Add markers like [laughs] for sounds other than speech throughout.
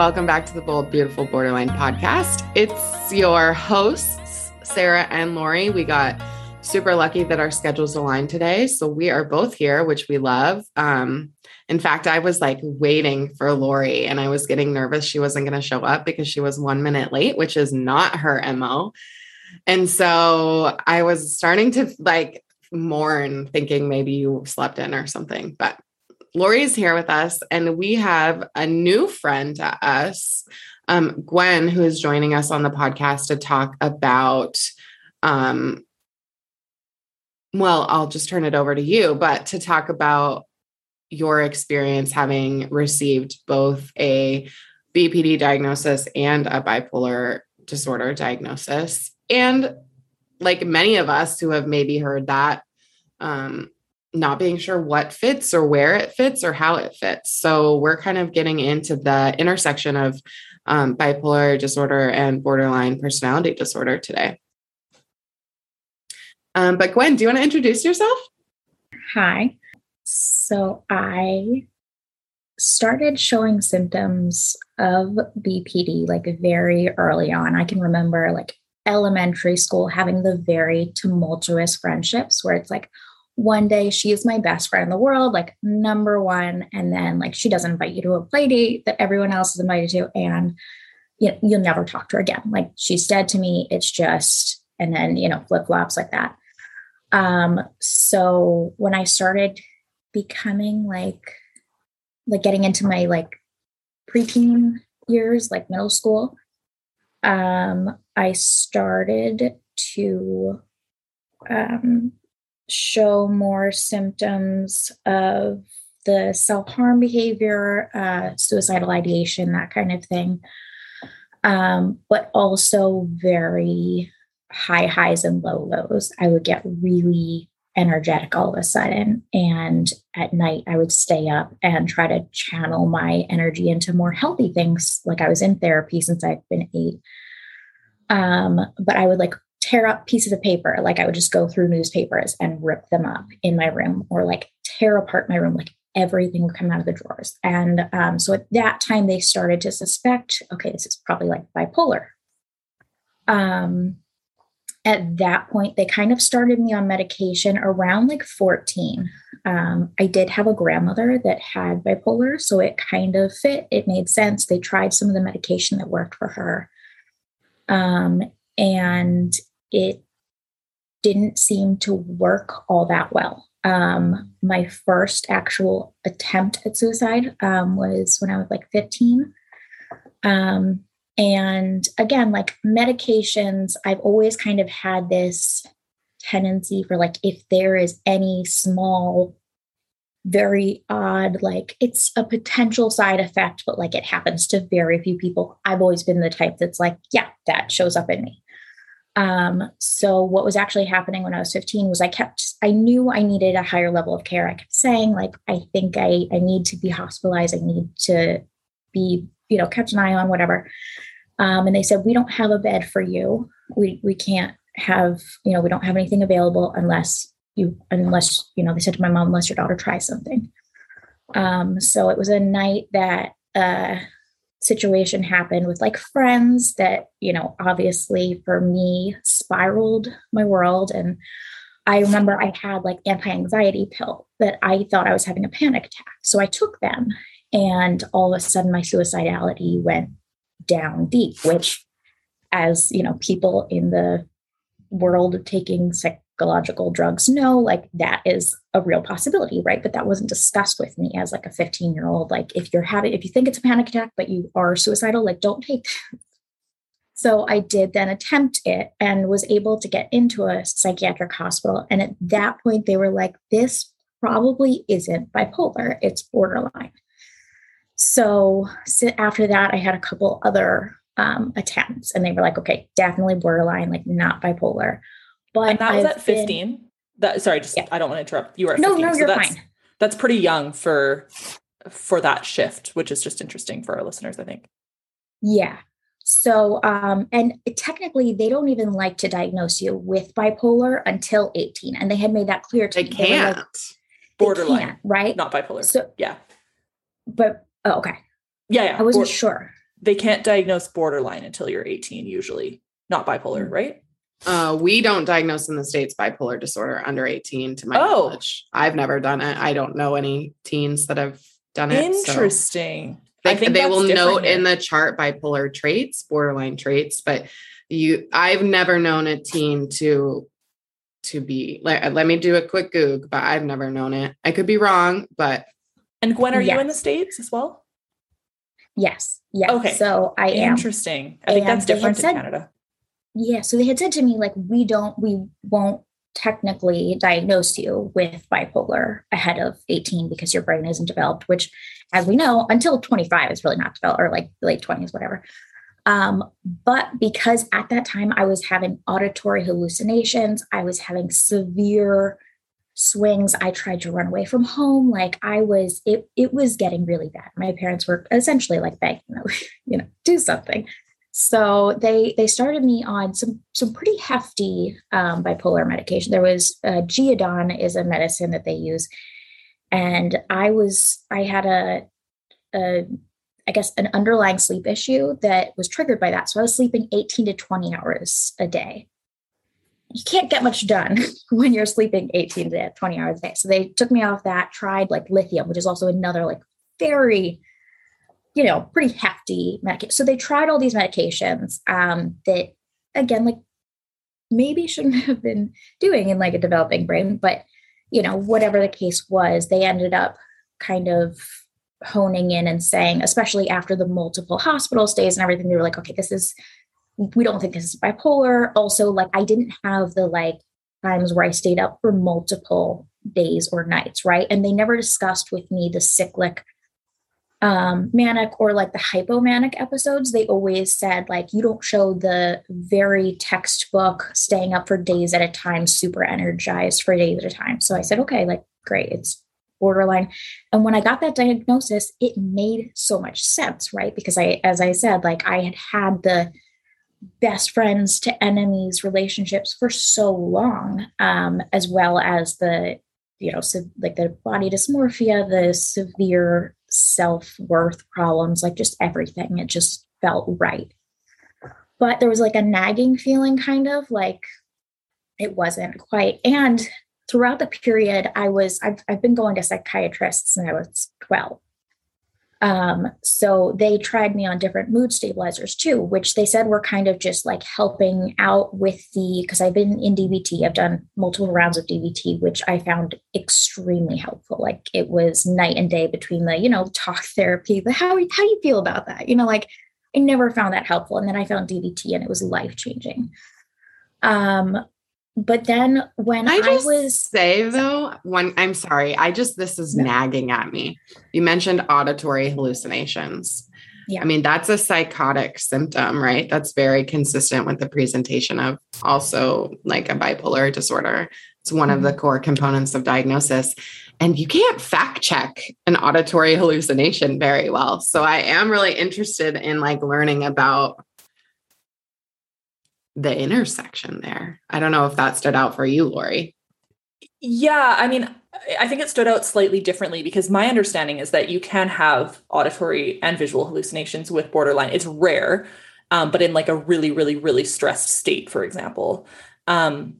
Welcome back to the Bold, Beautiful Borderline podcast. It's your hosts, Sarah and Lori. We got super lucky that our schedules aligned today. So we are both here, which we love. Um, in fact, I was like waiting for Lori and I was getting nervous she wasn't going to show up because she was one minute late, which is not her MO. And so I was starting to like mourn, thinking maybe you slept in or something. But Lori's here with us, and we have a new friend to us, um, Gwen, who is joining us on the podcast to talk about. Um, well, I'll just turn it over to you, but to talk about your experience having received both a BPD diagnosis and a bipolar disorder diagnosis. And like many of us who have maybe heard that, um, not being sure what fits or where it fits or how it fits. So we're kind of getting into the intersection of um, bipolar disorder and borderline personality disorder today. Um, but Gwen, do you want to introduce yourself? Hi. So I started showing symptoms of BPD like very early on. I can remember like elementary school having the very tumultuous friendships where it's like one day she is my best friend in the world, like number one, and then like she doesn't invite you to a play date that everyone else is invited to, and you know, you'll never talk to her again. Like she's dead to me. It's just, and then you know, flip flops like that. Um, so when I started becoming like like getting into my like preteen years, like middle school, um, I started to um, show more symptoms of the self harm behavior, uh, suicidal ideation, that kind of thing, um, but also very high highs and low lows. I would get really energetic all of a sudden. And at night, I would stay up and try to channel my energy into more healthy things. Like I was in therapy since I've been eight. Um, but I would like tear up pieces of paper. Like I would just go through newspapers and rip them up in my room or like tear apart my room. Like everything would come out of the drawers. And um, so at that time, they started to suspect okay, this is probably like bipolar. Um, at that point, they kind of started me on medication around like 14. Um, I did have a grandmother that had bipolar, so it kind of fit. It made sense. They tried some of the medication that worked for her. Um, and it didn't seem to work all that well. Um, my first actual attempt at suicide um, was when I was like 15. Um, and again, like medications, I've always kind of had this tendency for like, if there is any small, very odd, like it's a potential side effect, but like it happens to very few people. I've always been the type that's like, yeah, that shows up in me. Um, so what was actually happening when I was 15 was I kept, I knew I needed a higher level of care. I kept saying, like, I think I, I need to be hospitalized. I need to be, you know, kept an eye on, whatever. Um, and they said, we don't have a bed for you. We, we can't have, you know, we don't have anything available unless you, unless, you know, they said to my mom, unless your daughter tries something. Um, so it was a night that uh, situation happened with like friends that, you know, obviously for me spiraled my world. And I remember I had like anti-anxiety pill that I thought I was having a panic attack. So I took them and all of a sudden my suicidality went down deep, which, as you know, people in the world of taking psychological drugs know, like that is a real possibility, right? But that wasn't discussed with me as like a 15 year old. Like, if you're having, if you think it's a panic attack, but you are suicidal, like, don't take that. So I did then attempt it and was able to get into a psychiatric hospital. And at that point, they were like, this probably isn't bipolar, it's borderline. So, so after that, I had a couple other um, attempts, and they were like, okay, definitely borderline, like not bipolar. But and that was I've at 15. Been, that sorry, just yeah. I don't want to interrupt. You were at 15, no, no, so you're that's, fine. That's pretty young for for that shift, which is just interesting for our listeners, I think. Yeah. So, um, and technically, they don't even like to diagnose you with bipolar until 18. And they had made that clear to they me. Can't. Like, Borderline. Can't, right? Not bipolar. So, yeah. But Oh, okay. Yeah, yeah. I wasn't sure. they can't diagnose borderline until you're 18 usually not bipolar mm. right uh, we don't diagnose in the states bipolar disorder under 18 to my oh. knowledge. I've never done it. I don't know any teens that have done it interesting. So they, they will note here. in the chart bipolar traits borderline traits but you i've never known a teen to to be let, let me do a quick goog but i've never known it. I could be wrong but and gwen are yes. you in the states as well? Yes yeah okay. So i am. Interesting. I think and that's different in canada yeah so they had said to me like we don't we won't technically diagnose you with bipolar ahead of 18 because your brain isn't developed which as we know until 25 is really not developed or like late 20s whatever um, but because at that time I was having auditory hallucinations, I was having severe swings. I tried to run away from home. Like I was, it it was getting really bad. My parents were essentially like begging, know, [laughs] you know, do something. So they they started me on some some pretty hefty um, bipolar medication. There was uh, Geodon is a medicine that they use, and I was I had a, a I guess, an underlying sleep issue that was triggered by that. So I was sleeping 18 to 20 hours a day. You can't get much done [laughs] when you're sleeping 18 to 20 hours a day. So they took me off that, tried like lithium, which is also another like very, you know, pretty hefty medication. So they tried all these medications um, that, again, like maybe shouldn't [laughs] have been doing in like a developing brain, but you know, whatever the case was, they ended up kind of honing in and saying, especially after the multiple hospital stays and everything, they were like, okay, this is, we don't think this is bipolar. Also, like, I didn't have the like times where I stayed up for multiple days or nights, right? And they never discussed with me the cyclic um manic or like the hypomanic episodes they always said like you don't show the very textbook staying up for days at a time super energized for days at a time so i said okay like great it's borderline. And when I got that diagnosis, it made so much sense, right? Because I, as I said, like I had had the best friends to enemies relationships for so long, um, as well as the, you know, so like the body dysmorphia, the severe self worth problems, like just everything. It just felt right. But there was like a nagging feeling, kind of like it wasn't quite. And throughout the period I was, I've, I've been going to psychiatrists since I was 12. Um, so they tried me on different mood stabilizers too, which they said were kind of just like helping out with the because I've been in DBT, I've done multiple rounds of DBT, which I found extremely helpful. Like it was night and day between the, you know, talk [laughs] therapy, the how how do you feel about that? You know, like I never found that helpful. And then I found DBT and it was life changing. Um, but then when I, I was say though, when I'm sorry, I just this is nagging at me. You mentioned auditory hallucinations. Yeah. I mean, that's a psychotic symptom, right? That's very consistent with the presentation of also like a bipolar disorder. It's one mm-hmm. of the mm-hmm. core components of diagnosis. And you can't fact check an auditory hallucination very well. So I am really interested in like learning about the intersection there. I don't know if that stood out for you, Lori. Yeah, I mean, I think it stood out slightly differently because my understanding is that you can have auditory and visual hallucinations with borderline. It's rare, um, but in like a really, really, really stressed state, for example. Um,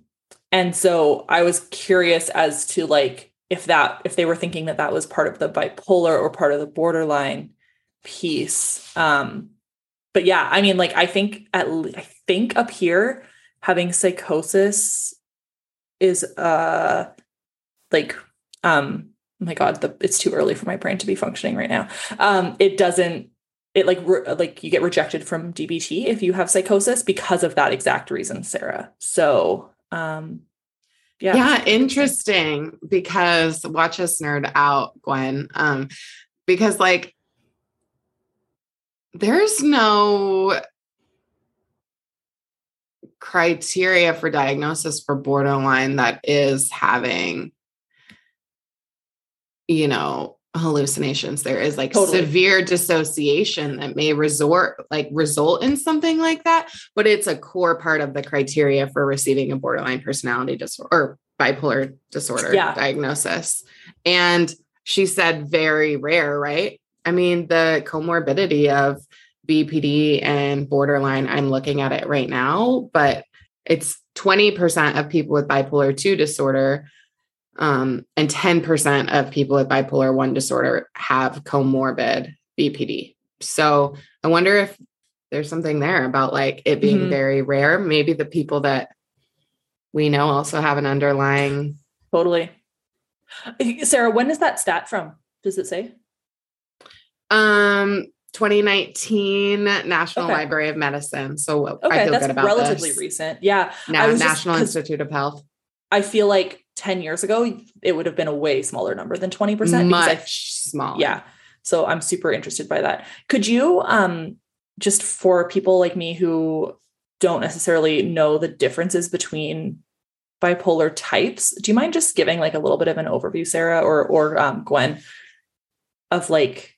and so I was curious as to like if that if they were thinking that that was part of the bipolar or part of the borderline piece. Um, but yeah, I mean, like I think at least I think up here having psychosis is uh like um oh my god the it's too early for my brain to be functioning right now. Um it doesn't it like re- like you get rejected from dbt if you have psychosis because of that exact reason sarah. So um yeah. Yeah interesting because watch us nerd out gwen um because like there's no criteria for diagnosis for borderline that is having you know hallucinations there is like totally. severe dissociation that may resort like result in something like that but it's a core part of the criteria for receiving a borderline personality disorder or bipolar disorder yeah. diagnosis and she said very rare right i mean the comorbidity of BPD and borderline. I'm looking at it right now, but it's 20% of people with bipolar 2 disorder um, and 10% of people with bipolar 1 disorder have comorbid BPD. So I wonder if there's something there about like it being mm-hmm. very rare. Maybe the people that we know also have an underlying. Totally. Sarah, when is that stat from? Does it say? Um, 2019 National okay. Library of Medicine. So okay, I feel that's good about relatively this. recent. Yeah. Now, National just, Institute of Health. I feel like 10 years ago, it would have been a way smaller number than 20%. Much I, smaller. Yeah. So I'm super interested by that. Could you, um, just for people like me who don't necessarily know the differences between bipolar types, do you mind just giving like a little bit of an overview, Sarah or or um, Gwen, of like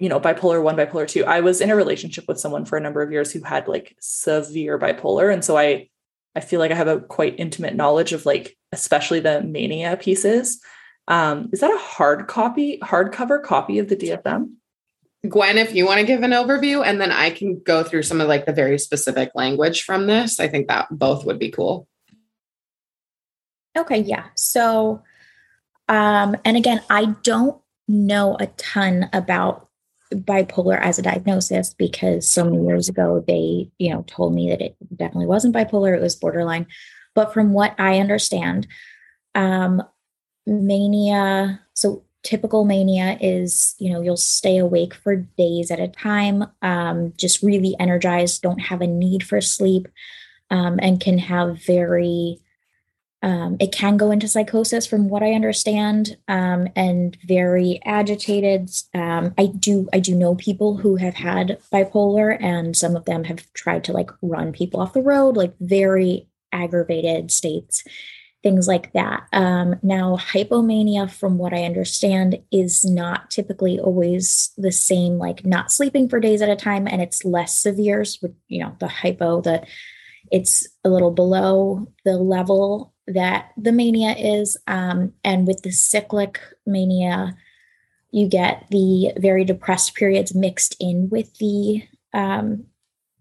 you know, bipolar one, bipolar two. I was in a relationship with someone for a number of years who had like severe bipolar. And so I I feel like I have a quite intimate knowledge of like especially the mania pieces. Um, is that a hard copy, hardcover copy of the DSM? Gwen, if you want to give an overview, and then I can go through some of like the very specific language from this. I think that both would be cool. Okay, yeah. So, um, and again, I don't know a ton about bipolar as a diagnosis because so many years ago they you know told me that it definitely wasn't bipolar it was borderline. But from what i understand um mania so typical mania is you know you'll stay awake for days at a time um just really energized don't have a need for sleep um, and can have very um, it can go into psychosis from what i understand um, and very agitated. Um, i do i do know people who have had bipolar and some of them have tried to like run people off the road like very aggravated states things like that. Um, now hypomania from what i understand is not typically always the same like not sleeping for days at a time and it's less severe So, you know the hypo the it's a little below the level that the mania is. Um, and with the cyclic mania, you get the very depressed periods mixed in with the um,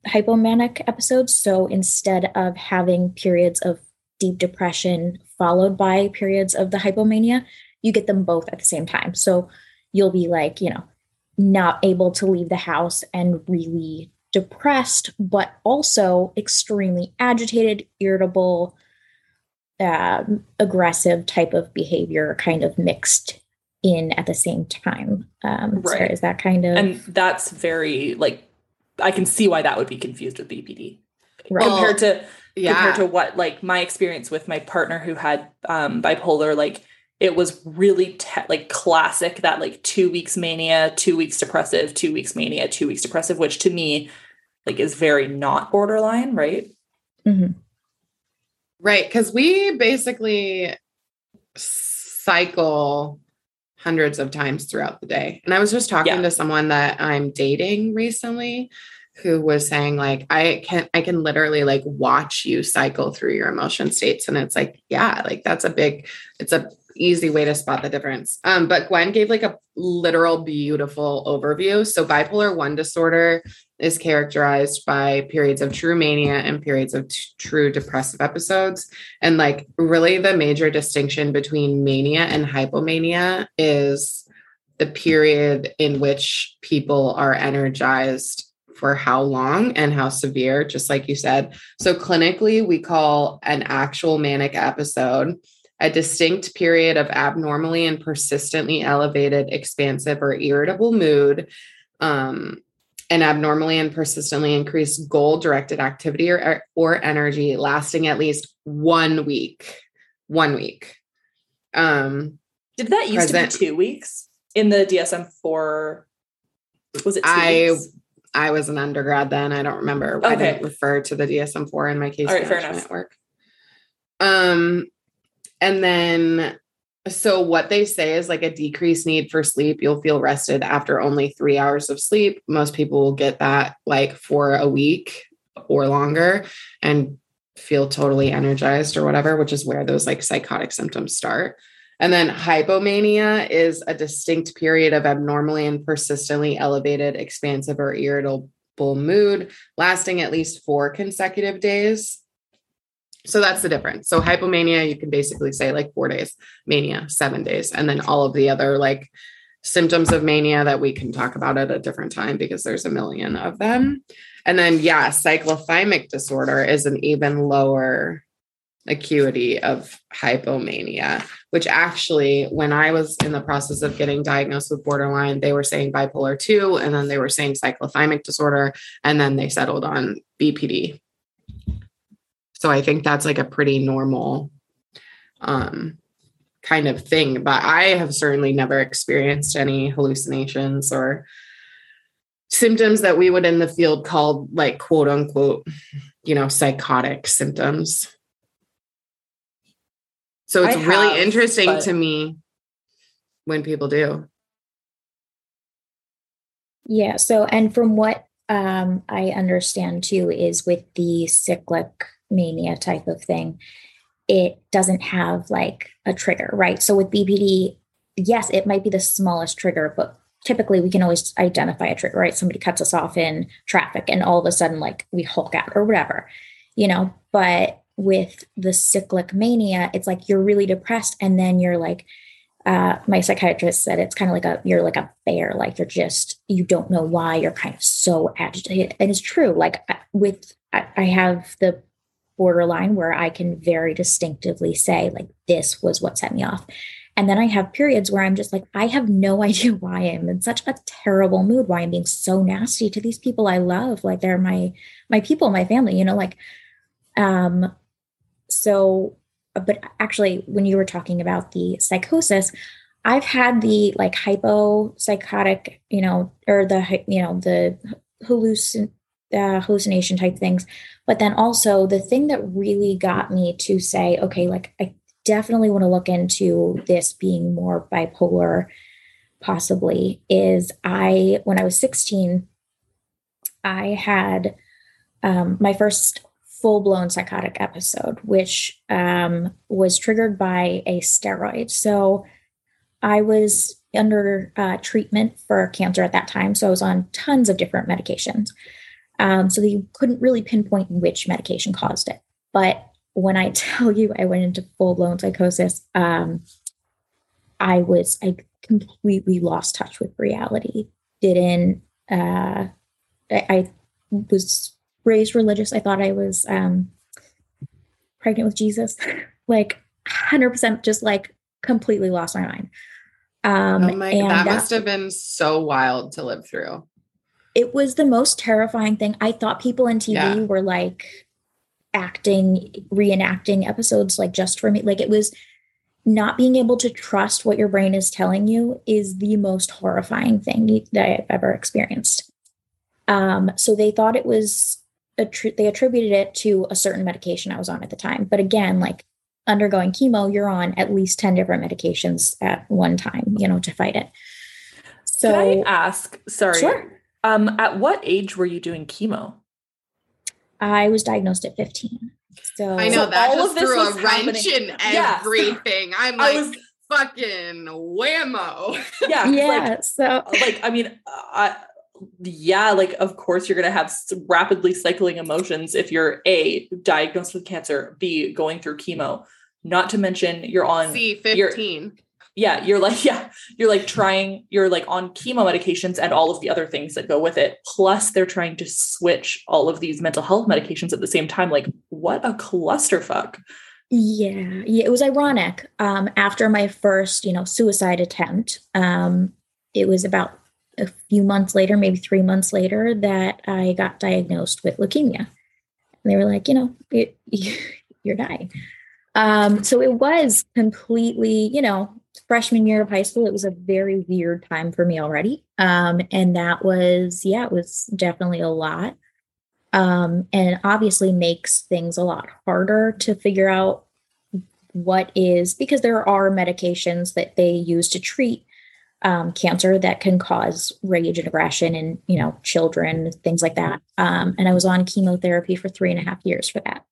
hypomanic episodes. So instead of having periods of deep depression followed by periods of the hypomania, you get them both at the same time. So you'll be like, you know, not able to leave the house and really depressed, but also extremely agitated, irritable, um, aggressive type of behavior kind of mixed in at the same time. Um, right. So is that kind of. And that's very, like, I can see why that would be confused with BPD. Right. Compared to yeah. compared to what like my experience with my partner who had um bipolar like it was really te- like classic that like 2 weeks mania, 2 weeks depressive, 2 weeks mania, 2 weeks depressive which to me like is very not borderline, right? Mm-hmm. Right. Because we basically cycle hundreds of times throughout the day. And I was just talking yeah. to someone that I'm dating recently who was saying like I can I can literally like watch you cycle through your emotion states and it's like yeah like that's a big it's a easy way to spot the difference. Um, but Gwen gave like a literal beautiful overview. So bipolar one disorder is characterized by periods of true mania and periods of t- true depressive episodes. And like really the major distinction between mania and hypomania is the period in which people are energized for how long and how severe, just like you said. So clinically, we call an actual manic episode a distinct period of abnormally and persistently elevated, expansive, or irritable mood, um, an abnormally and persistently increased goal directed activity or, or energy lasting at least one week. One week. Um, Did that used present, to be two weeks in the DSM 4? Was it I, weeks? I was an undergrad then. I don't remember. Okay. I didn't refer to the DSM 4 in my case All right, management work. Um, and then, so what they say is like a decreased need for sleep. You'll feel rested after only three hours of sleep. Most people will get that like for a week or longer and feel totally energized or whatever, which is where those like psychotic symptoms start. And then hypomania is a distinct period of abnormally and persistently elevated, expansive, or irritable mood lasting at least four consecutive days. So that's the difference. So hypomania, you can basically say like four days, mania, seven days, and then all of the other like symptoms of mania that we can talk about at a different time because there's a million of them. And then, yeah, cyclothymic disorder is an even lower acuity of hypomania, which actually, when I was in the process of getting diagnosed with borderline, they were saying bipolar 2, and then they were saying cyclothymic disorder, and then they settled on BPD. So I think that's like a pretty normal um, kind of thing. But I have certainly never experienced any hallucinations or symptoms that we would in the field call like quote unquote, you know, psychotic symptoms. So it's really interesting but... to me when people do. Yeah. So, and from what um, I understand too, is with the cyclic mania type of thing, it doesn't have like a trigger, right? So with BPD, yes, it might be the smallest trigger, but typically we can always identify a trigger, right? Somebody cuts us off in traffic and all of a sudden, like we hulk out or whatever, you know, but with the cyclic mania, it's like you're really depressed and then you're like, uh, my psychiatrist said it's kind of like a you're like a bear, like you're just you don't know why you're kind of so agitated, and it's true. Like with I, I have the borderline where I can very distinctively say like this was what set me off, and then I have periods where I'm just like I have no [laughs] idea why I'm in such a terrible mood, why I'm being so nasty to these people I love, like they're my my people, my family, you know, like um so but actually when you were talking about the psychosis i've had the like hypopsychotic you know or the you know the hallucin uh, hallucination type things but then also the thing that really got me to say okay like i definitely want to look into this being more bipolar possibly is i when i was 16 i had um, my first full blown psychotic episode, which um, was triggered by a steroid. So I was under uh, treatment for cancer at that time. So I was on tons of different medications. Um, so you couldn't really pinpoint which medication caused it. But when I [laughs] tell you I went into full blown psychosis, um, I was, I completely lost touch with reality. Didn't, uh, I, I was raised religious. I thought I was um, pregnant with Jesus, [laughs] like 100% just like completely lost my mind. Um, oh my, that, that must have been so wild to live through. It was the most terrifying thing. I thought people in TV yeah. were like acting, reenacting episodes like just for me. Like it was not being able to trust what your brain is telling you is the most horrifying thing that I've ever experienced. Um, so they thought it was attri- they attributed it to a certain medication I was on at the time. But again, like undergoing chemo, you're on at least 10 different medications at one time, you know, to fight it. So Can I ask, sorry. Sure. Um, at what age were you doing chemo? I was diagnosed at 15. So I know so that just threw a wrench in everything. Yeah. I'm like, was, fucking whammo. Yeah. Yeah. Like, so like, I mean, I, yeah, like of course you're going to have rapidly cycling emotions if you're A, diagnosed with cancer, B, going through chemo. Not to mention you're on C15. You're, yeah, you're like, [laughs] yeah, you're like trying, you're like on chemo medications and all of the other things that go with it. Plus, they're trying to switch all of these mental health medications at the same time. Like, what a clusterfuck. Yeah, yeah, it was ironic. Um, after my first, you know, suicide attempt, um, it was about a few months later, maybe three months later, that I got diagnosed with leukemia. And they were like, you know, it, [laughs] you're dying. Um, so it was completely, you know, freshman year of high school. It was a very weird time for me already. Um, and that was, yeah, it was definitely a lot. Um, and obviously makes things a lot harder to figure out what is because there are medications that they use to treat um, cancer that can cause rage and aggression in you know children things like that um, and i was on chemotherapy for three and a half years for that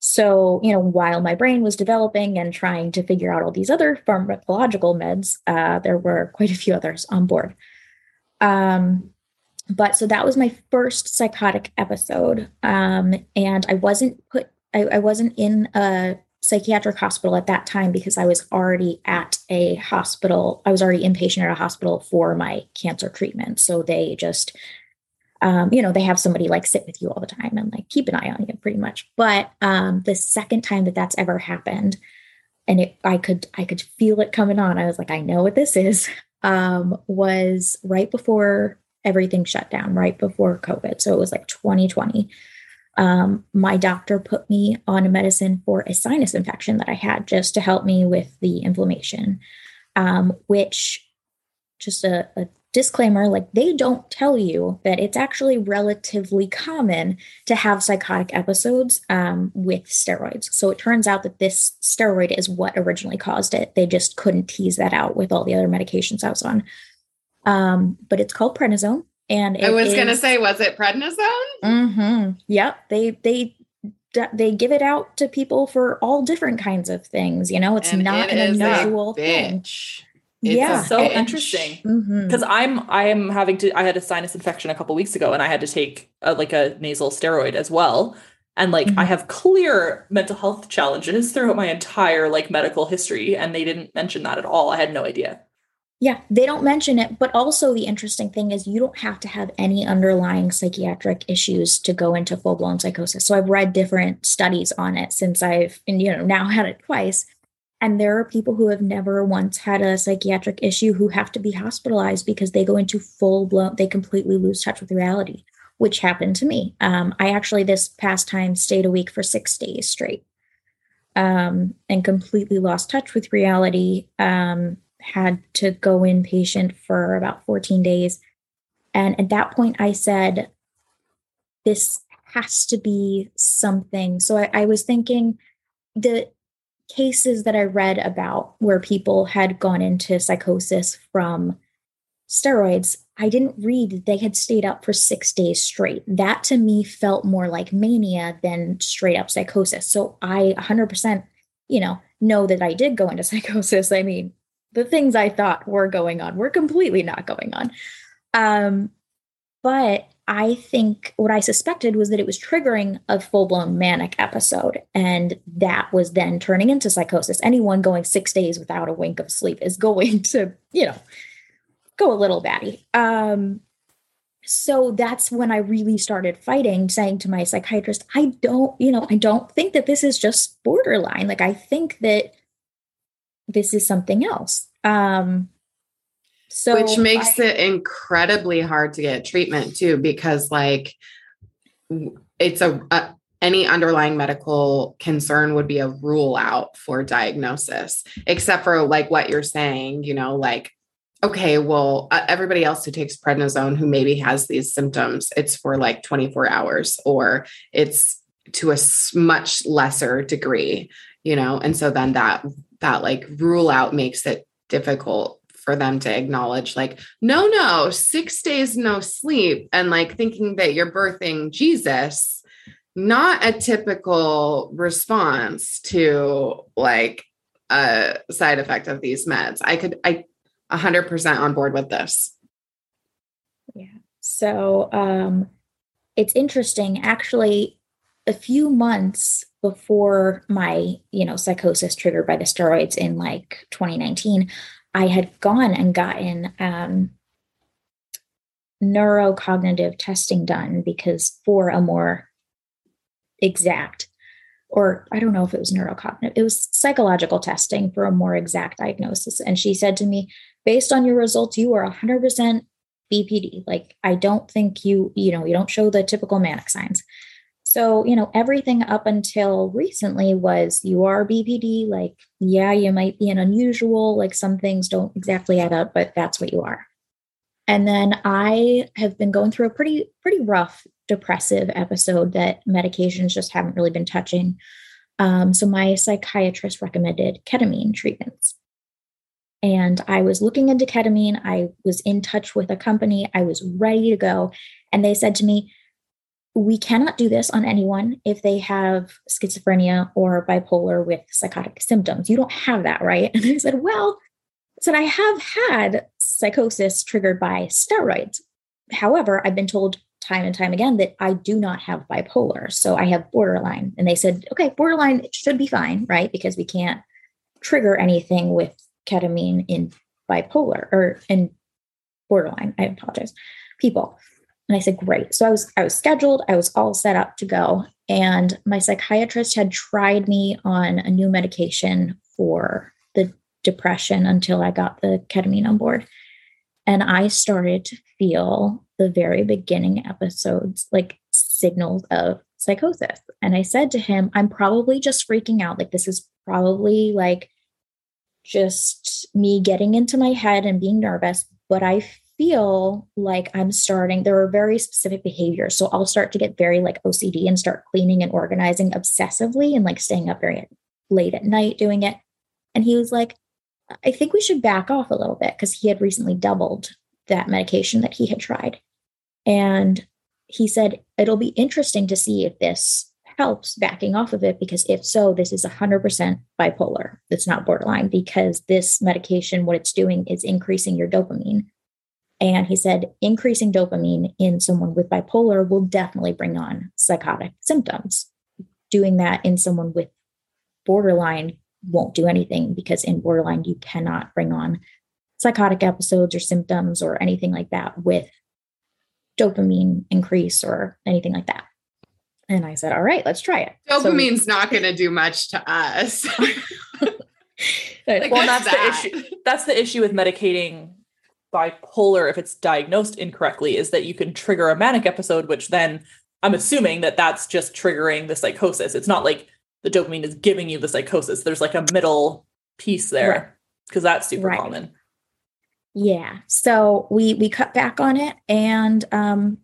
So, you know, while my brain was developing and trying to figure out all these other pharmacological meds, uh, there were quite a few others on board. Um, but so that was my first psychotic episode. Um, and I wasn't put, I, I wasn't in a psychiatric hospital at that time because I was already at a hospital. I was already inpatient at a hospital for my cancer treatment. So they just, um, you know, they have somebody like sit with you all the time and like keep an eye on you pretty much. But um, the second time that that's ever happened, and it, I could, I could feel it coming on. I was like, I know what this is. [laughs] Um, was right before everything shut down, right before COVID. So it was like 2020 um, my doctor put me on a medicine for a sinus infection that I had just to help me with the inflammation, um, which just a, a disclaimer like they don't tell you that it's actually relatively common to have psychotic episodes um, with steroids. So it turns out that this steroid is what originally caused it. They just couldn't tease that out with all the other medications I was on. Um, but it's called prednisone. And I was going to say, was it prednisone? Mm-hmm. Yep. They they they give it out to people for all different kinds of things. You know, it's and not it an unusual thing. It's yeah, so bitch. interesting because mm-hmm. I'm I'm having to. I had a sinus infection a couple weeks ago, and I had to take a, like a nasal steroid as well. And like mm-hmm. I have clear mental health challenges throughout my entire like medical history, and they didn't mention that at all. I had no idea. Yeah, they don't mention it. But also, the interesting thing is, you don't have to have any underlying psychiatric issues to go into full blown psychosis. So, I've read different studies on it since I've, and, you know, now had it twice. And there are people who have never once had a psychiatric issue who have to be hospitalized because they go into full blown, they completely lose touch with reality, which happened to me. Um, I actually, this past time, stayed a week for six days straight um, and completely lost touch with reality. Um, had to go inpatient for about 14 days. And at that point, I said, this has to be something. So I, I was thinking the cases that I read about where people had gone into psychosis from steroids, I didn't read they had stayed up for six days straight. That to me felt more like mania than straight up psychosis. So I 100%, you know, know that I did go into [laughs] psychosis. I mean, the things I thought were going on were completely not going on. Um, but I think what I suspected was that it was triggering a full blown manic episode. And that was then turning into psychosis. Anyone going six days without a wink of sleep is going [laughs] to, you know, go a little batty. Um, so that's when I really started fighting, saying to my psychiatrist, I don't, you know, I don't think that this is just borderline. Like, I think that this is something else. Um, so which makes I, it incredibly hard to get treatment too, because like it's a, a any underlying medical concern would be a rule out for diagnosis, except for like what you're saying, you know, like, okay, well, uh, everybody else who takes prednisone who maybe has these symptoms, it's for like 24 hours or it's to a much lesser degree, you know, and so then that that like rule out makes it difficult for them to acknowledge like no no 6 days no sleep and like thinking that you're birthing Jesus not a typical response to like a side effect of these meds. I could i 100% on board with this. Yeah. So um it's interesting. Actually a few months before my you know psychosis triggered by the steroids in like 2019 i had gone and gotten um, neurocognitive testing done because for a more exact or i don't know if it was neurocognitive it was psychological testing for a more exact diagnosis. And she said to me based on your results you are 100% bpd like i don't think you you know you don't show the typical manic signs so, you know, everything up until recently was you are BPD, like, yeah, you might be an unusual, like some things don't exactly add up, but that's what you are. And then I have been going through a pretty, pretty rough depressive episode that medications just haven't really been touching. Um, so my psychiatrist recommended ketamine treatments. And I was looking into ketamine. I was in touch with a company. I was ready to go. And they said to me, we cannot do this on anyone if they have schizophrenia or bipolar with psychotic symptoms. You don't have that, right? [laughs] And I said, well, I said I have had psychosis triggered by steroids. However, I've been told time and time again that I do not have bipolar. So I have borderline. And they said, okay, borderline should be fine, right? Because we can't trigger anything with ketamine in bipolar or in borderline. I apologize. People. And I said, great. So I was I was scheduled, I was all set up to go. And my psychiatrist had tried me on a new medication for the depression until I got the ketamine on board. And I started to feel the very beginning episodes like signals of psychosis. And I said to him, I'm probably just freaking out. Like, this is probably like just me getting into my head and being nervous, but I feel like I'm starting, there are very specific behaviors. So I'll start to get very like OCD and start cleaning and organizing obsessively and like staying up very late at night doing it. And he was like, I think we should back off a little bit because he had recently doubled that medication that he had tried. And he said, it'll be interesting to see if this helps backing off of it, because if so, this is 100% bipolar. It's not borderline because this medication, what it's doing is increasing your dopamine. And he said, increasing dopamine in someone with bipolar will definitely bring on psychotic symptoms. Doing that in someone with borderline won't do anything because in borderline, you cannot bring on psychotic episodes or symptoms or anything like that with dopamine increase or anything like that. And I said, all right, let's try it. Dopamine's so, not going to do much to us. [laughs] [laughs] like, well, that's that? the issue. That's the issue with medicating bipolar if it's diagnosed incorrectly is that you can trigger a manic episode, which then I'm assuming that that's just triggering the psychosis. It's not like the dopamine is giving you the psychosis. There's like a middle piece there because right. that's super right. common. Yeah. So we we cut back on it and um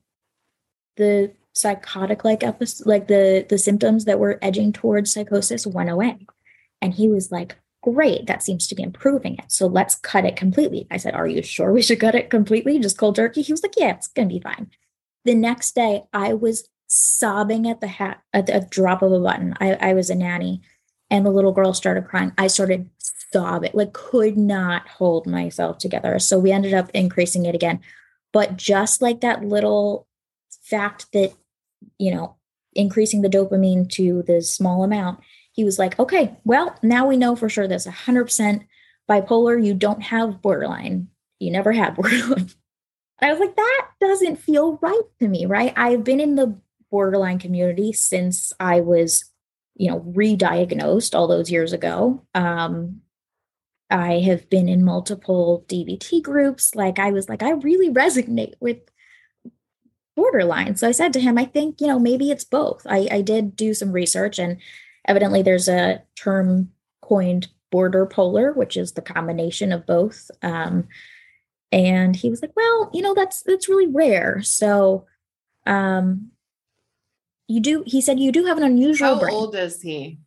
the psychotic like episode like the the symptoms that were edging towards psychosis went away. And he was like, "Great, that seems to be improving it. So let's cut it completely." I said, "Are you sure we should cut it completely? Just cold turkey?" He was like, "Yeah, it's going to be fine." The next day, I was sobbing at the hat at the drop of a button. I, I was a nanny and the little girl started crying. I started sobbing, like could not hold myself together. So we ended up increasing it again. But just like that little fact that, you know, increasing the dopamine to the small amount, he was like, okay, well, now we know for sure this 100% bipolar. You don't have borderline. You never had [laughs] borderline. I was like, that doesn't feel right to me, right? I've been in the borderline community since I was, you know, re-diagnosed all those years ago. Um, I have been in multiple DBT groups. Like I was like, I really resonate with borderline. So I said to him, I think, you know, maybe it's both. I, I did do some research and evidently there's a term coined border polar, which is the combination of both. Um, and he was like, well, you know, that's that's really rare. So um you do he said you do have an unusual How brain. old is he?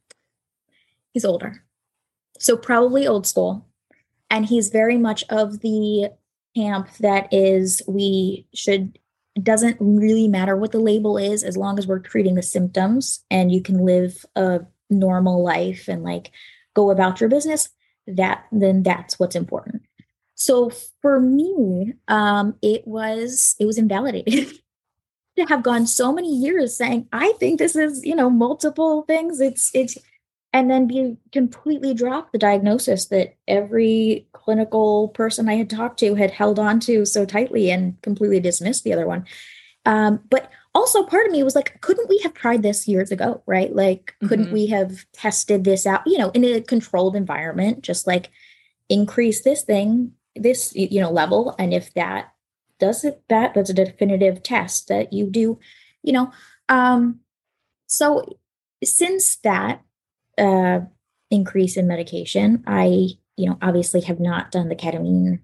He's older. So probably old school. And he's very much of the camp that is we should doesn't really matter what the label is as long as we're treating the symptoms and you can live a normal life and like go about your business that then that's what's important so for me um it was it was invalidated. [laughs] to have gone so many years saying i think this is you know multiple things it's it's and then be completely drop the diagnosis that every clinical person I had talked to had held on to so tightly and completely dismissed the other one. Um, but also part of me was like, couldn't we have tried this years ago? Right. Like, couldn't mm-hmm. we have tested this out, you know, in a controlled environment, just like increase this thing, this, you know, level. And if that does it, that that's a definitive test that you do, you know. Um, so since that, uh, increase in medication. I, you know, obviously have not done the ketamine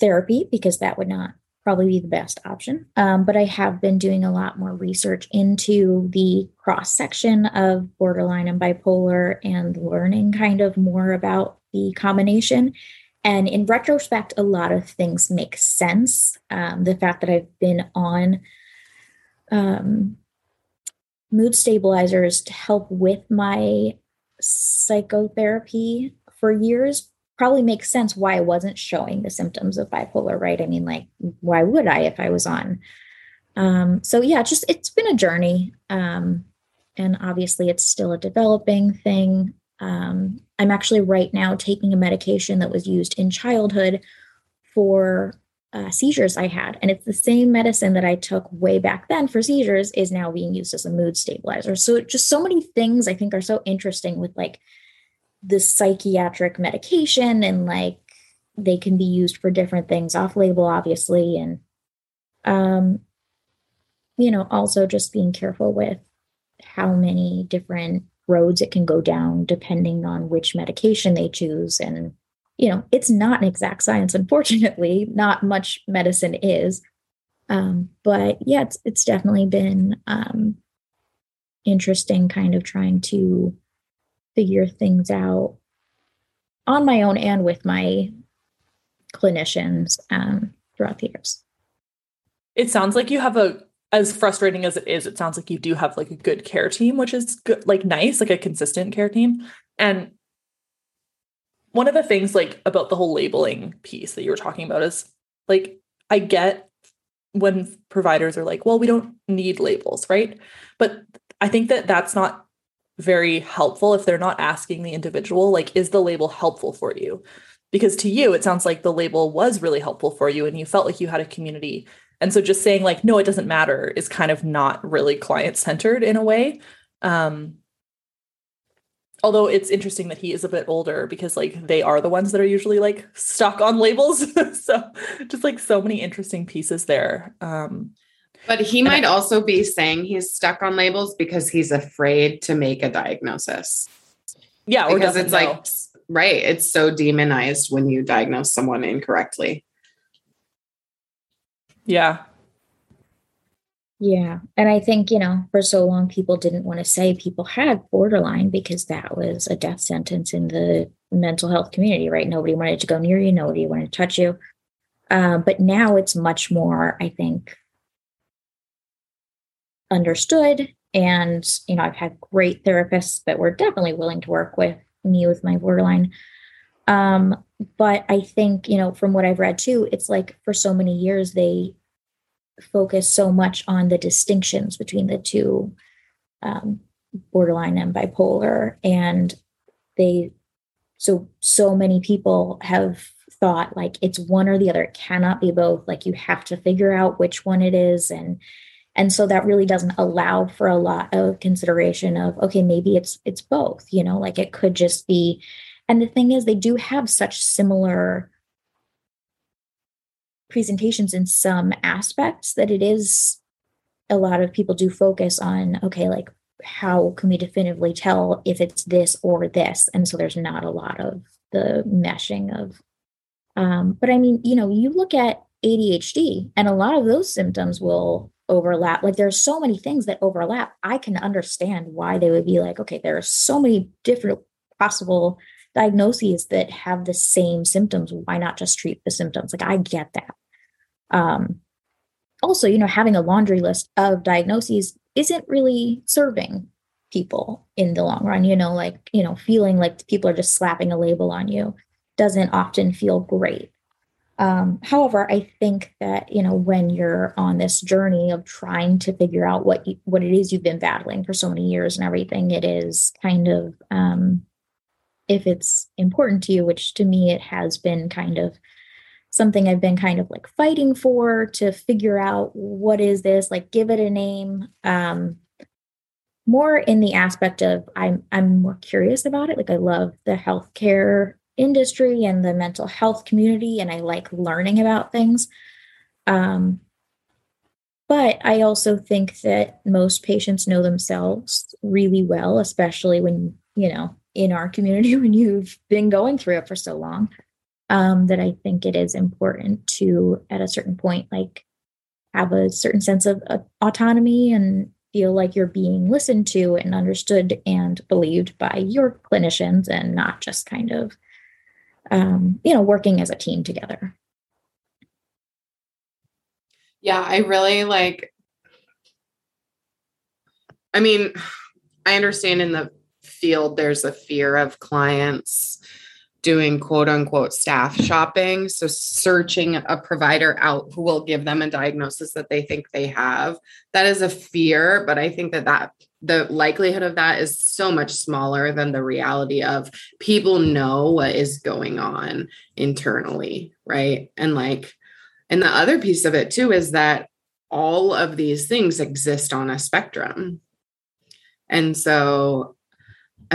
therapy because that would not probably be the best option. Um, but I have been doing a lot more research into the cross section of borderline and bipolar and learning kind of more about the combination. And in retrospect, a lot of things make sense. Um, the fact that I've been on um, mood stabilizers to help with my psychotherapy for years probably makes sense why I wasn't showing the symptoms of bipolar, right? I mean, like, why would I if I was on? Um, so yeah, just it's been a journey. Um, and obviously it's still a developing thing. Um, I'm actually right now taking a medication that was used in childhood for uh, seizures I had. And it's the same medicine that I took way back then for seizures is now being used as a mood stabilizer. So just so many things I think are so interesting with like the psychiatric medication and like they can be used for different things off label, obviously. And, um, you know, also just being careful with how many different roads it can go down depending on which medication they choose and you know it's not an exact science unfortunately not much medicine is um, but yeah it's it's definitely been um, interesting kind of trying to figure things out on my own and with my clinicians um, throughout the years it sounds like you have a as frustrating as it is, it sounds like you do have like a good care team, which is good, like nice, like a consistent care team. And one of the things like about the whole labeling piece that you were talking about is like I get when providers are like, well, we don't need labels, right? But I think that that's not very helpful if they're not asking the individual, like, is the label helpful for you? Because to you, it sounds like the label was really helpful for you and you felt like you had a community and so just saying like, no, it doesn't matter is kind of not really client centered in a way. Um, although it's interesting that he is a bit older because like they are the ones that are usually like stuck on labels. [laughs] so just like so many interesting pieces there. Um, but he might I, also be saying he's stuck on labels because he's afraid to make a diagnosis. Yeah, or because it's know. like right, it's so demonized when you diagnose someone incorrectly. Yeah. Yeah. And I think, you know, for so long, people didn't want to say people had borderline because that was a death sentence in the mental health community, right? Nobody wanted to go near you, nobody wanted to touch you. Um, but now it's much more, I think, understood. And, you know, I've had great therapists that were definitely willing to work with me with my borderline. Um, but I think, you know, from what I've read too, it's like for so many years they focus so much on the distinctions between the two um, borderline and bipolar. And they, so, so many people have thought like it's one or the other. It cannot be both. Like you have to figure out which one it is. And, and so that really doesn't allow for a lot of consideration of okay maybe it's it's both you know like it could just be and the thing is, they do have such similar presentations in some aspects that it is a lot of people do focus on, okay, like how can we definitively tell if it's this or this? And so there's not a lot of the meshing of, um, but I mean, you know, you look at ADHD and a lot of those symptoms will overlap. Like there's so many things that overlap. I can understand why they would be like, okay, there are so many different possible diagnoses that have the same symptoms why not just treat the symptoms? Like i get that. Um also you know having a laundry list of diagnoses isn't really serving people in the long run you know like you know feeling like people are just slapping a label on you doesn't often feel great. Um, however i think that you know when you're on this journey of trying to figure out what you, what it is you've been battling for so many years and everything it is kind of um, if it's important to you, which to me it has been kind of something I've been kind of like fighting for to figure out what is this, like give it a name. Um, more in the aspect of I'm I'm more curious about it. Like I love the healthcare industry and the mental health community, and I like learning about things. Um, but I also think that most patients know themselves really well, especially when you know in our community [laughs] when you've been going through it for so long um, that I think it is important to, at a certain point, like have a certain sense of uh, autonomy and feel like you're being listened to and understood and believed by your clinicians and not just kind of, um, you know, working as a team together. Yeah, I really like I mean, I understand in the field there's a fear of clients doing quote unquote staff shopping. So searching a provider out who will give them a diagnosis that they think they have. That is a fear, but I think that that the likelihood of that is so much smaller than the reality of people know what is going on internally, right? And like and the other piece of it too is that all of these things exist on a spectrum. And so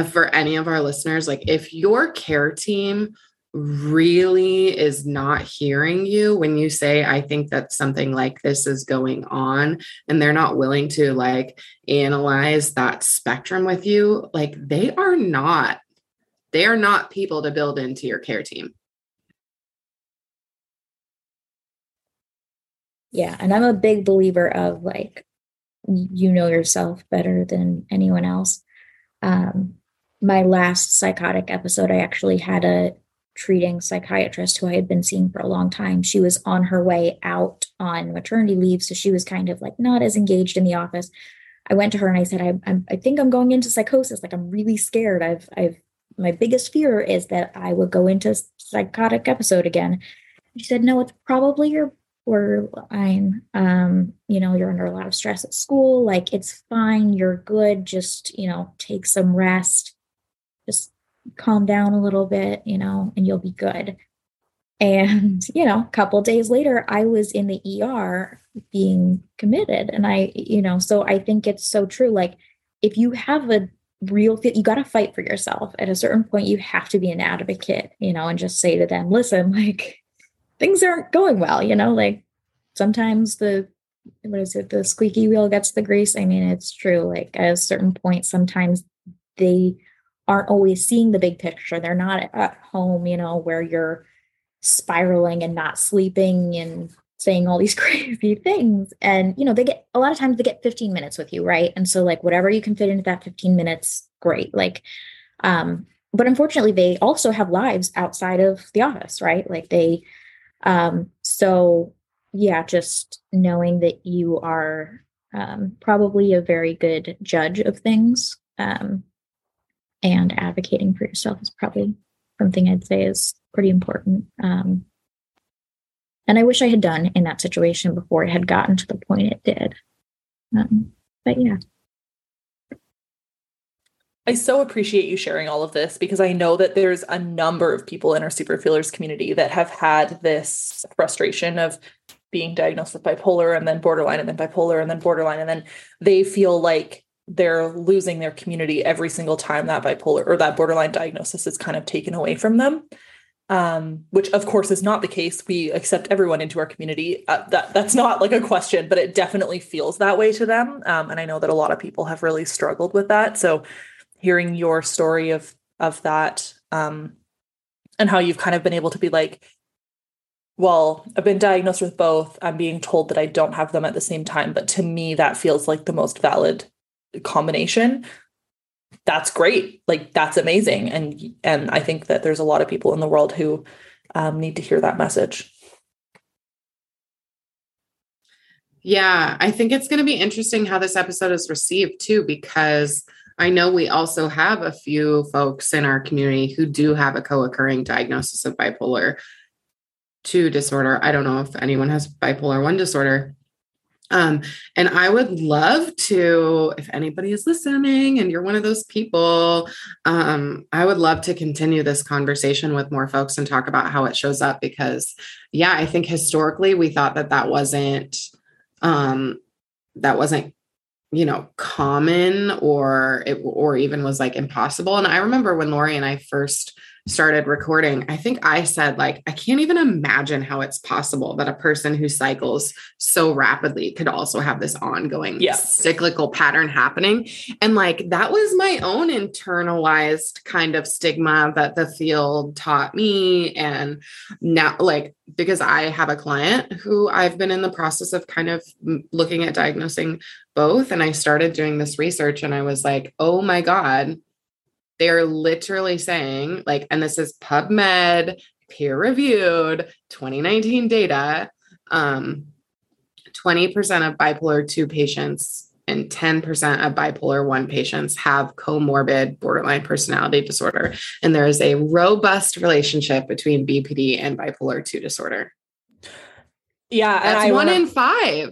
for any of our listeners, like if your care team really is not hearing you when you say i think that something like this is going on and they're not willing to like analyze that spectrum with you like they are not they are not people to build into your care team. Yeah and i'm a big believer of like you know yourself better than anyone else. Um my last psychotic episode, I actually had a treating psychiatrist who I had been seeing for a long time. She was on her way out on maternity leave. So she was kind of like not as engaged in the office. I went to her and I said, I, I'm, I think I'm going into psychosis. Like I'm really scared. I've, I've, my biggest fear is that I would go into psychotic episode again. She said, no, it's probably your borderline. Um, you know, you're under a lot of stress at school. Like it's fine. You're good. Just, you know, take some rest calm down a little bit, you know, and you'll be good. And, [laughs] you know, a couple days later, I was in the ER being committed. And I, you know, so I think it's so true. Like, if you have a real you got to fight for yourself. At a certain point, you have to be an advocate, you know, and just say to them, listen, [laughs] like, things aren't going well, you know, like sometimes the, what is it, the squeaky wheel gets the grease. I mean, it's true. Like, at a certain point, sometimes they, aren't always seeing the big picture. They're not at home, you know, where you're spiraling and not sleeping and saying all these [laughs] crazy things. And, you know, they get a lot of times they get 15 minutes with you, right? And so, like, whatever you can fit into that 15 minutes, great. Like, um, but unfortunately, they also have lives outside of the office, right? Like, they, um, so yeah, just knowing that you are um, probably a very good judge of things um, and advocating for yourself is probably something I'd say is pretty important. Um, and I wish I had done in that situation before it had gotten to the point it did. Um, but yeah. I so appreciate you sharing all of this because I know that there's a number of people in our super feelers community that have had this frustration of being diagnosed with bipolar and then borderline and then bipolar and then borderline and then they feel like they're losing their community every single time that bipolar or that borderline diagnosis is kind of taken away from them. Um, which of course is not the case. We accept everyone into our community. Uh, that that's not like a question but it definitely feels that way to them. Um, and i know that a lot of people have really struggled with that. So hearing your story of of that um, and how you've kind of been able to be like well, I've been diagnosed with both. I'm being told that I don't have them at the same time, but to me, that feels like the most valid combination that's great. Like that's amazing. And and i think that there's a lot of people in the world who um, need to hear that message. Yeah i think it's going to be interesting how this episode is received too because i know we also have a few folks in our community who do have a co-occurring diagnosis of bipolar 2 disorder. I don't know if anyone has bipolar 1 disorder um, and I would love to, if anybody is listening and you're one of those people, um, I would love to continue this conversation with more folks and talk about how it shows up because, yeah, I think historically we thought that that wasn't, um, that wasn't you know common or it or even was like impossible. And i remember when lori and i first started recording, I think I said, like, I can't even imagine how it's possible that a person who cycles so rapidly could also have this ongoing yeah. cyclical pattern happening. And like, that was my own internalized kind of stigma that the field taught me. And now, like, because I have a client who I've been in the process of kind of looking at diagnosing both. And I started doing this research and I was like, oh my God they're literally saying, like, and this is PubMed, peer reviewed, 2019 data. Um, 20% of bipolar 2 patients and 10% of bipolar 1 patients have comorbid borderline personality disorder. And there is a robust relationship between BPD and bipolar 2 disorder. Yeah. That's one in five.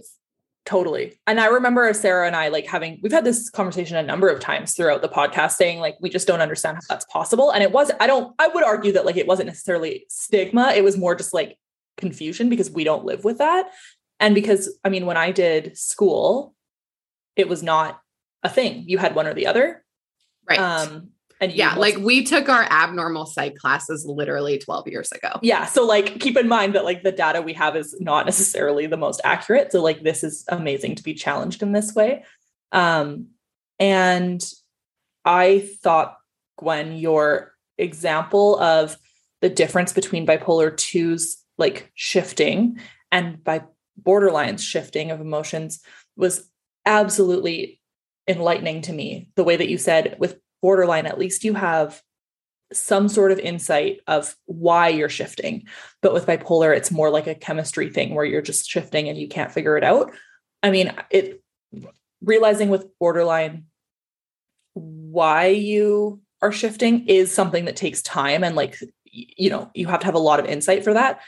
Totally. And I remember Sarah and I like having, we've had this conversation a number of times throughout the podcast saying like, we just don't understand how that's possible. And it was, I don't, I would argue that like it wasn't necessarily stigma. It was more just like confusion because we don't live with that. And because, I mean, when I did school, it was not a thing. You had one or the other. Right. Um, and yeah, like we took our abnormal psych classes literally 12 years ago. Yeah. So like keep in mind that like the data we have is not necessarily the most accurate. So like this is amazing to be challenged in this way. Um and I thought Gwen your example of the difference between bipolar 2's like shifting and by borderlines shifting of emotions was absolutely enlightening to me. The way that you said with borderline, at least you have some sort of insight of why you're shifting. But with bipolar, it's more like a chemistry thing where you're just shifting and you can't figure it out. I mean, it realizing with borderline why you are shifting is something that takes time and like you know, you have to have a lot of insight for that.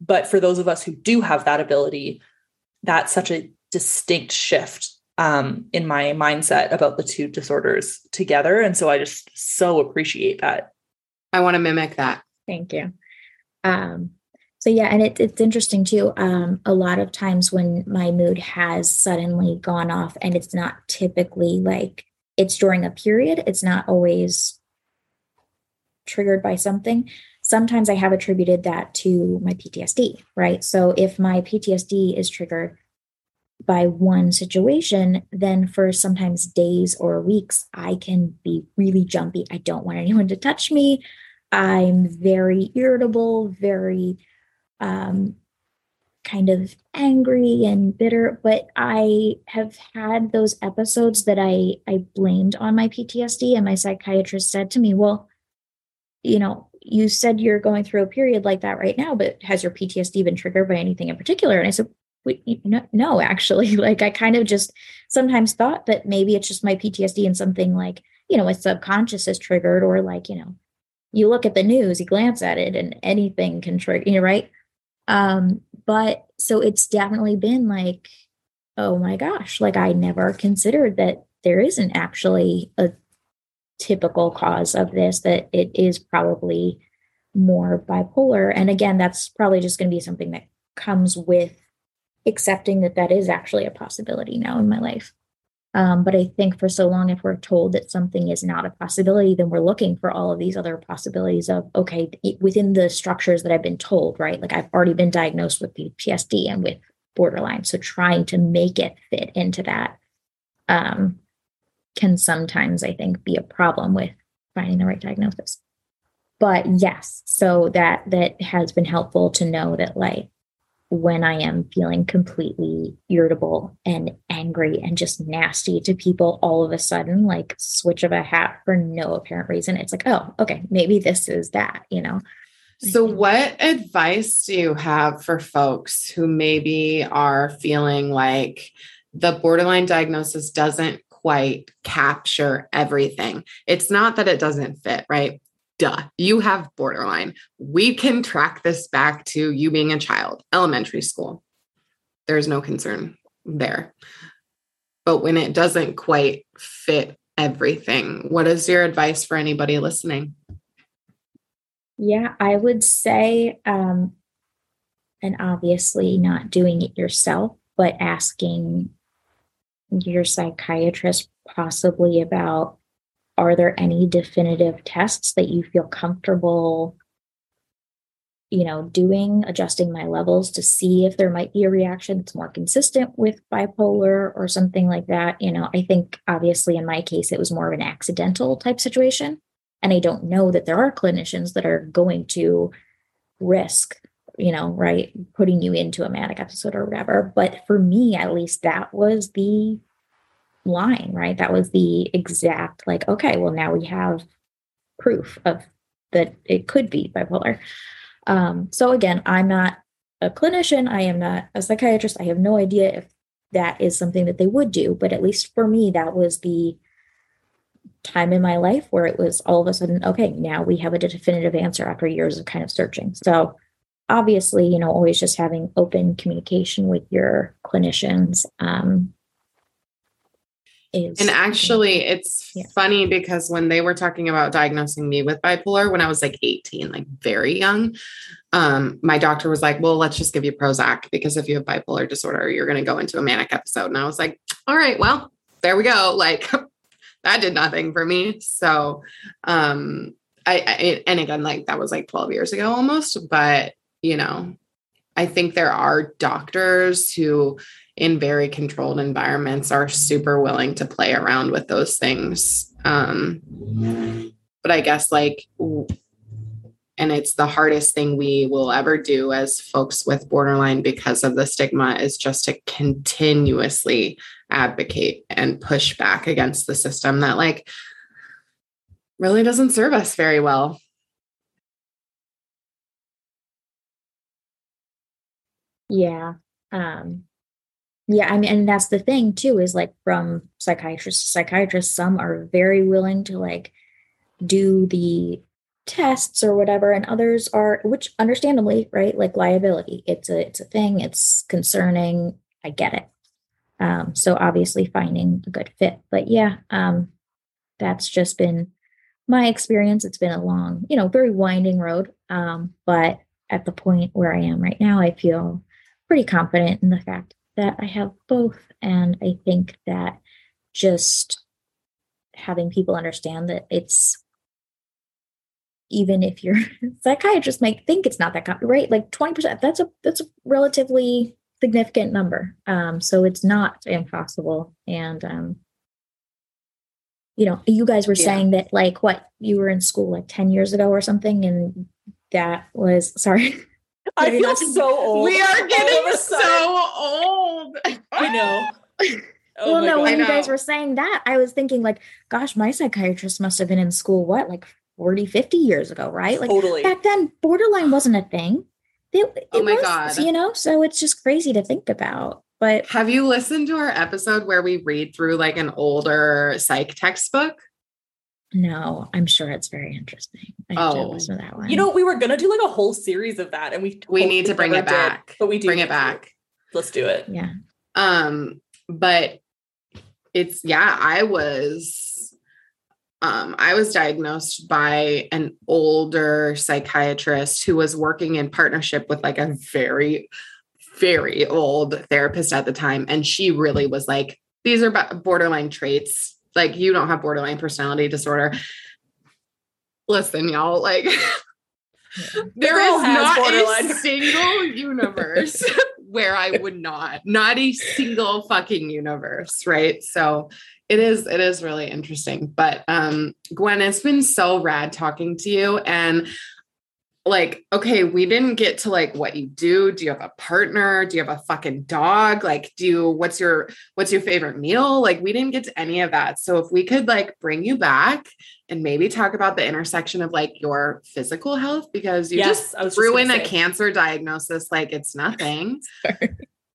But for those of us who do have that ability, that's such a distinct shift um, in my mindset about the two disorders together. And so I just so appreciate that. I want to mimic that. Thank you. Um, so yeah, and it, it's interesting too. Um, a lot of times when my mood has suddenly gone off, and it's not typically like it's during a period. It's not always triggered by something. Sometimes I have attributed that to my PTSD, right? So if my PTSD is triggered by one situation, then for sometimes days or weeks, I can be really jumpy. I don't want anyone to touch me. I'm very irritable, very um, kind of angry and bitter. But I have had those episodes that I I blamed on my PTSD, and my psychiatrist said to me, "Well, you know, you said you're going through a period like that right now, but has your PTSD been triggered by anything in particular?" And I said, no, no, actually, [laughs] like I kind of just sometimes thought that maybe it's just my PTSD and something like, you know, a subconscious is triggered, or like, you know, you look at the news, you glance at it, and anything can trigger, you know, right? Um, but so it's definitely been like, oh my gosh, like I never considered that there isn't actually a typical cause of this, that it is probably more bipolar. And again, that's probably just going to be something that comes with accepting that that is actually a possibility now in my life. Um, but I think for so long, if we're told that something is not a possibility, then we're looking for all of these other possibilities of, okay, within the structures that I've been told, right? Like I've already been diagnosed with PTSD and with borderline. So trying to make it fit into that um, can sometimes, I think, be a problem with finding the right diagnosis. But yes, so that that has been helpful to know that like when I am feeling completely irritable and angry and just nasty to people all of a sudden, like switch of a hat for no apparent reason. It's like, oh, okay, maybe this is that, you know? So, what advice do you have for folks who maybe are feeling like the borderline diagnosis doesn't quite capture everything? It's not that it doesn't fit, right? Duh, you have borderline. We can track this back to you being a child, elementary school. There's no concern there. But when it doesn't quite fit everything, what is your advice for anybody listening? Yeah, I would say, um, and obviously not doing it yourself, but asking your psychiatrist possibly about are there any definitive tests that you feel comfortable you know doing adjusting my levels to see if there might be a reaction that's more consistent with bipolar or something like that? You know i think obviously in my case it was more of an accidental type situation and i don't know that there are clinicians that are going to risk you know right putting you into a manic episode or whatever but for me at least that was the line, right? That was the exact, like, okay, well, now we have proof of that it could be bipolar. Um, so again, I'm not a clinician, I am not a psychiatrist, I have no idea if that is something that they would do. But at least for me, that was the time in my life where it was all of a sudden, okay, now we have a definitive answer after years of kind of searching. So obviously, you know, always just having open communication with your clinicians. Um, is, and actually, it's yeah. funny because when they were talking about diagnosing me with bipolar when I was like 18, like very young, um, my doctor was like, Well, let's just give you Prozac because if you have bipolar disorder, you're going to go into a manic episode. And I was like, All right, well, there we go. [laughs] Like, that did nothing for me. So, um, I, I, and again, like that was like 12 years ago almost, but you know, I think there are doctors who, in very controlled environments, are super willing to play around with those things. Um, but I guess, like, and it's the hardest thing we will ever do as folks with borderline because of the stigma is just to continuously advocate and push back against the system that, like, really doesn't serve us very well. Yeah. Um, yeah, I mean, and that's the thing too, is like from psychiatrists to psychiatrists, some are very willing to like do the tests or whatever, and others are, which understandably, right? Like liability. It's a it's a thing, it's concerning. I get it. Um, so obviously finding a good fit. But yeah, um, that's just been my experience. It's been a long, you know, very winding road. Um, but at the point where I am right now, I feel pretty confident in the fact that I have both. And I think that just having people understand that it's even if your [laughs] psychiatrist might think it's not that common, right? Like 20%, that's a that's a relatively significant number. Um, so it's not impossible. And um, you know, you guys were yeah. saying that like what you were in school like 10 years ago or something, and that was [laughs] sorry. I feel so old. We are getting so old. I know. [gasps] Oh well, no, God. when you guys were saying that, I was thinking, like, gosh, my psychiatrist must have been in school, what, like 40, 50 years ago, right? Like, totally. back then, borderline wasn't a thing. It, it oh my was, God. You know, so it's just crazy to think about. But have you listened to our episode where we read through like an older psych textbook? No, I'm sure it's very interesting. I oh, listen to that one. You know, we were gonna do like a whole series of that, and we we need to bring it back. Did, but we do bring it back. Let's do it. Yeah. Um, but it's yeah, I was um I was diagnosed by an older psychiatrist who was working in partnership with like a very very old therapist at the time and she really was like these are borderline traits like you don't have borderline personality disorder. Listen, y'all, like [laughs] there is not borderline. a [laughs] single universe where I would not, not a single fucking universe, right? So it is, it is really interesting. But um, Gwen, it's been so rad talking to you. And like okay we didn't get to like what you do. Do you have a partner? Do you have a fucking dog? Like do you what's your what's your favorite meal? Like we didn't get to any of that. So if we could like bring you back and maybe talk about the intersection of like your physical health because you yes, just threw in a cancer diagnosis like it's nothing. [laughs]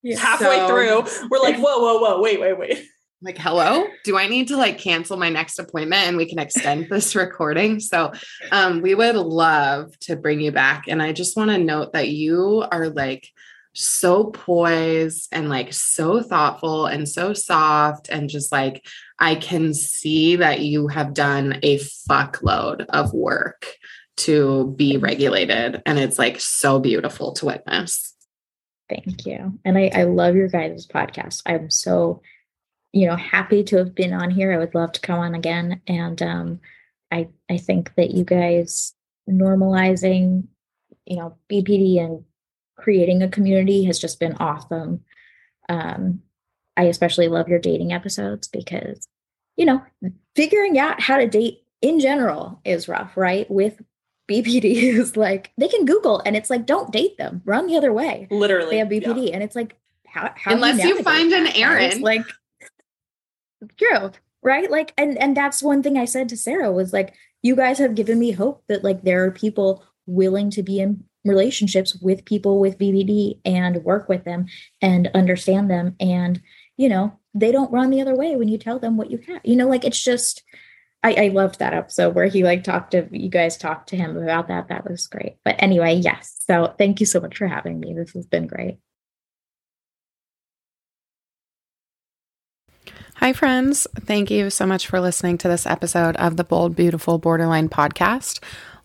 Yeah. halfway so, through we're like [laughs] whoa whoa whoa wait wait wait like hello? Do i need to like cancel my next appointment and we can extend this [laughs] recording? So um we would love to bring you back and i just want to note that you are like so poised and like so thoughtful and so soft and just like i can see that you have done a fuckload of work to be regulated and it's like so beautiful to witness. Thank you. And i i love your guys podcast. I'm so you know, happy to have been on here. I would love to come on again. And um, I I think that you guys normalizing, you know, BPD and creating a community has just been awesome. Um, I especially love your dating episodes because, you know, figuring out how to date in general is rough, right? With BPD is [laughs] like they can Google and it's like, don't date them, run the other way. Literally, they have BPD, yeah. and it's like, how, how unless you, you find an Aaron, like true right like and and that's one thing i said to sarah was like you guys have given me hope that like there are people willing to be in relationships with people with BPD and work with them and understand them and you know, they don't run the other way when you tell them what you have. You know, like it's just I, I loved that episode where he like talked to you guys talked to him about that. That was great. But anyway, yes. So thank you so much for having me. This has been great. Hi, friends. Thank you so much for listening to this episode of the Bold, Beautiful Borderline podcast.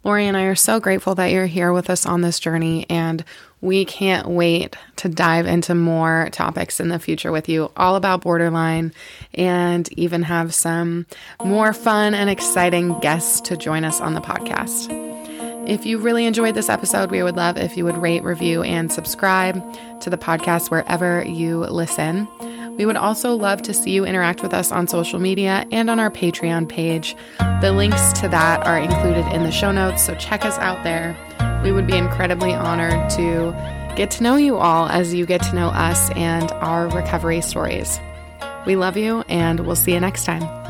Lori and I are so grateful that you're here with us on this journey, and we can't wait to dive into more topics in the future with you, all about borderline, and even have some more fun and exciting guests to join us on the podcast. If you really enjoyed this episode, we would love if you would rate, review, and subscribe to the podcast wherever you listen. We would also love to see you interact with us on social media and on our Patreon page. The links to that are included in the show notes, so check us out there. We would be incredibly honored to get to know you all as you get to know us and our recovery stories. We love you, and we'll see you next time.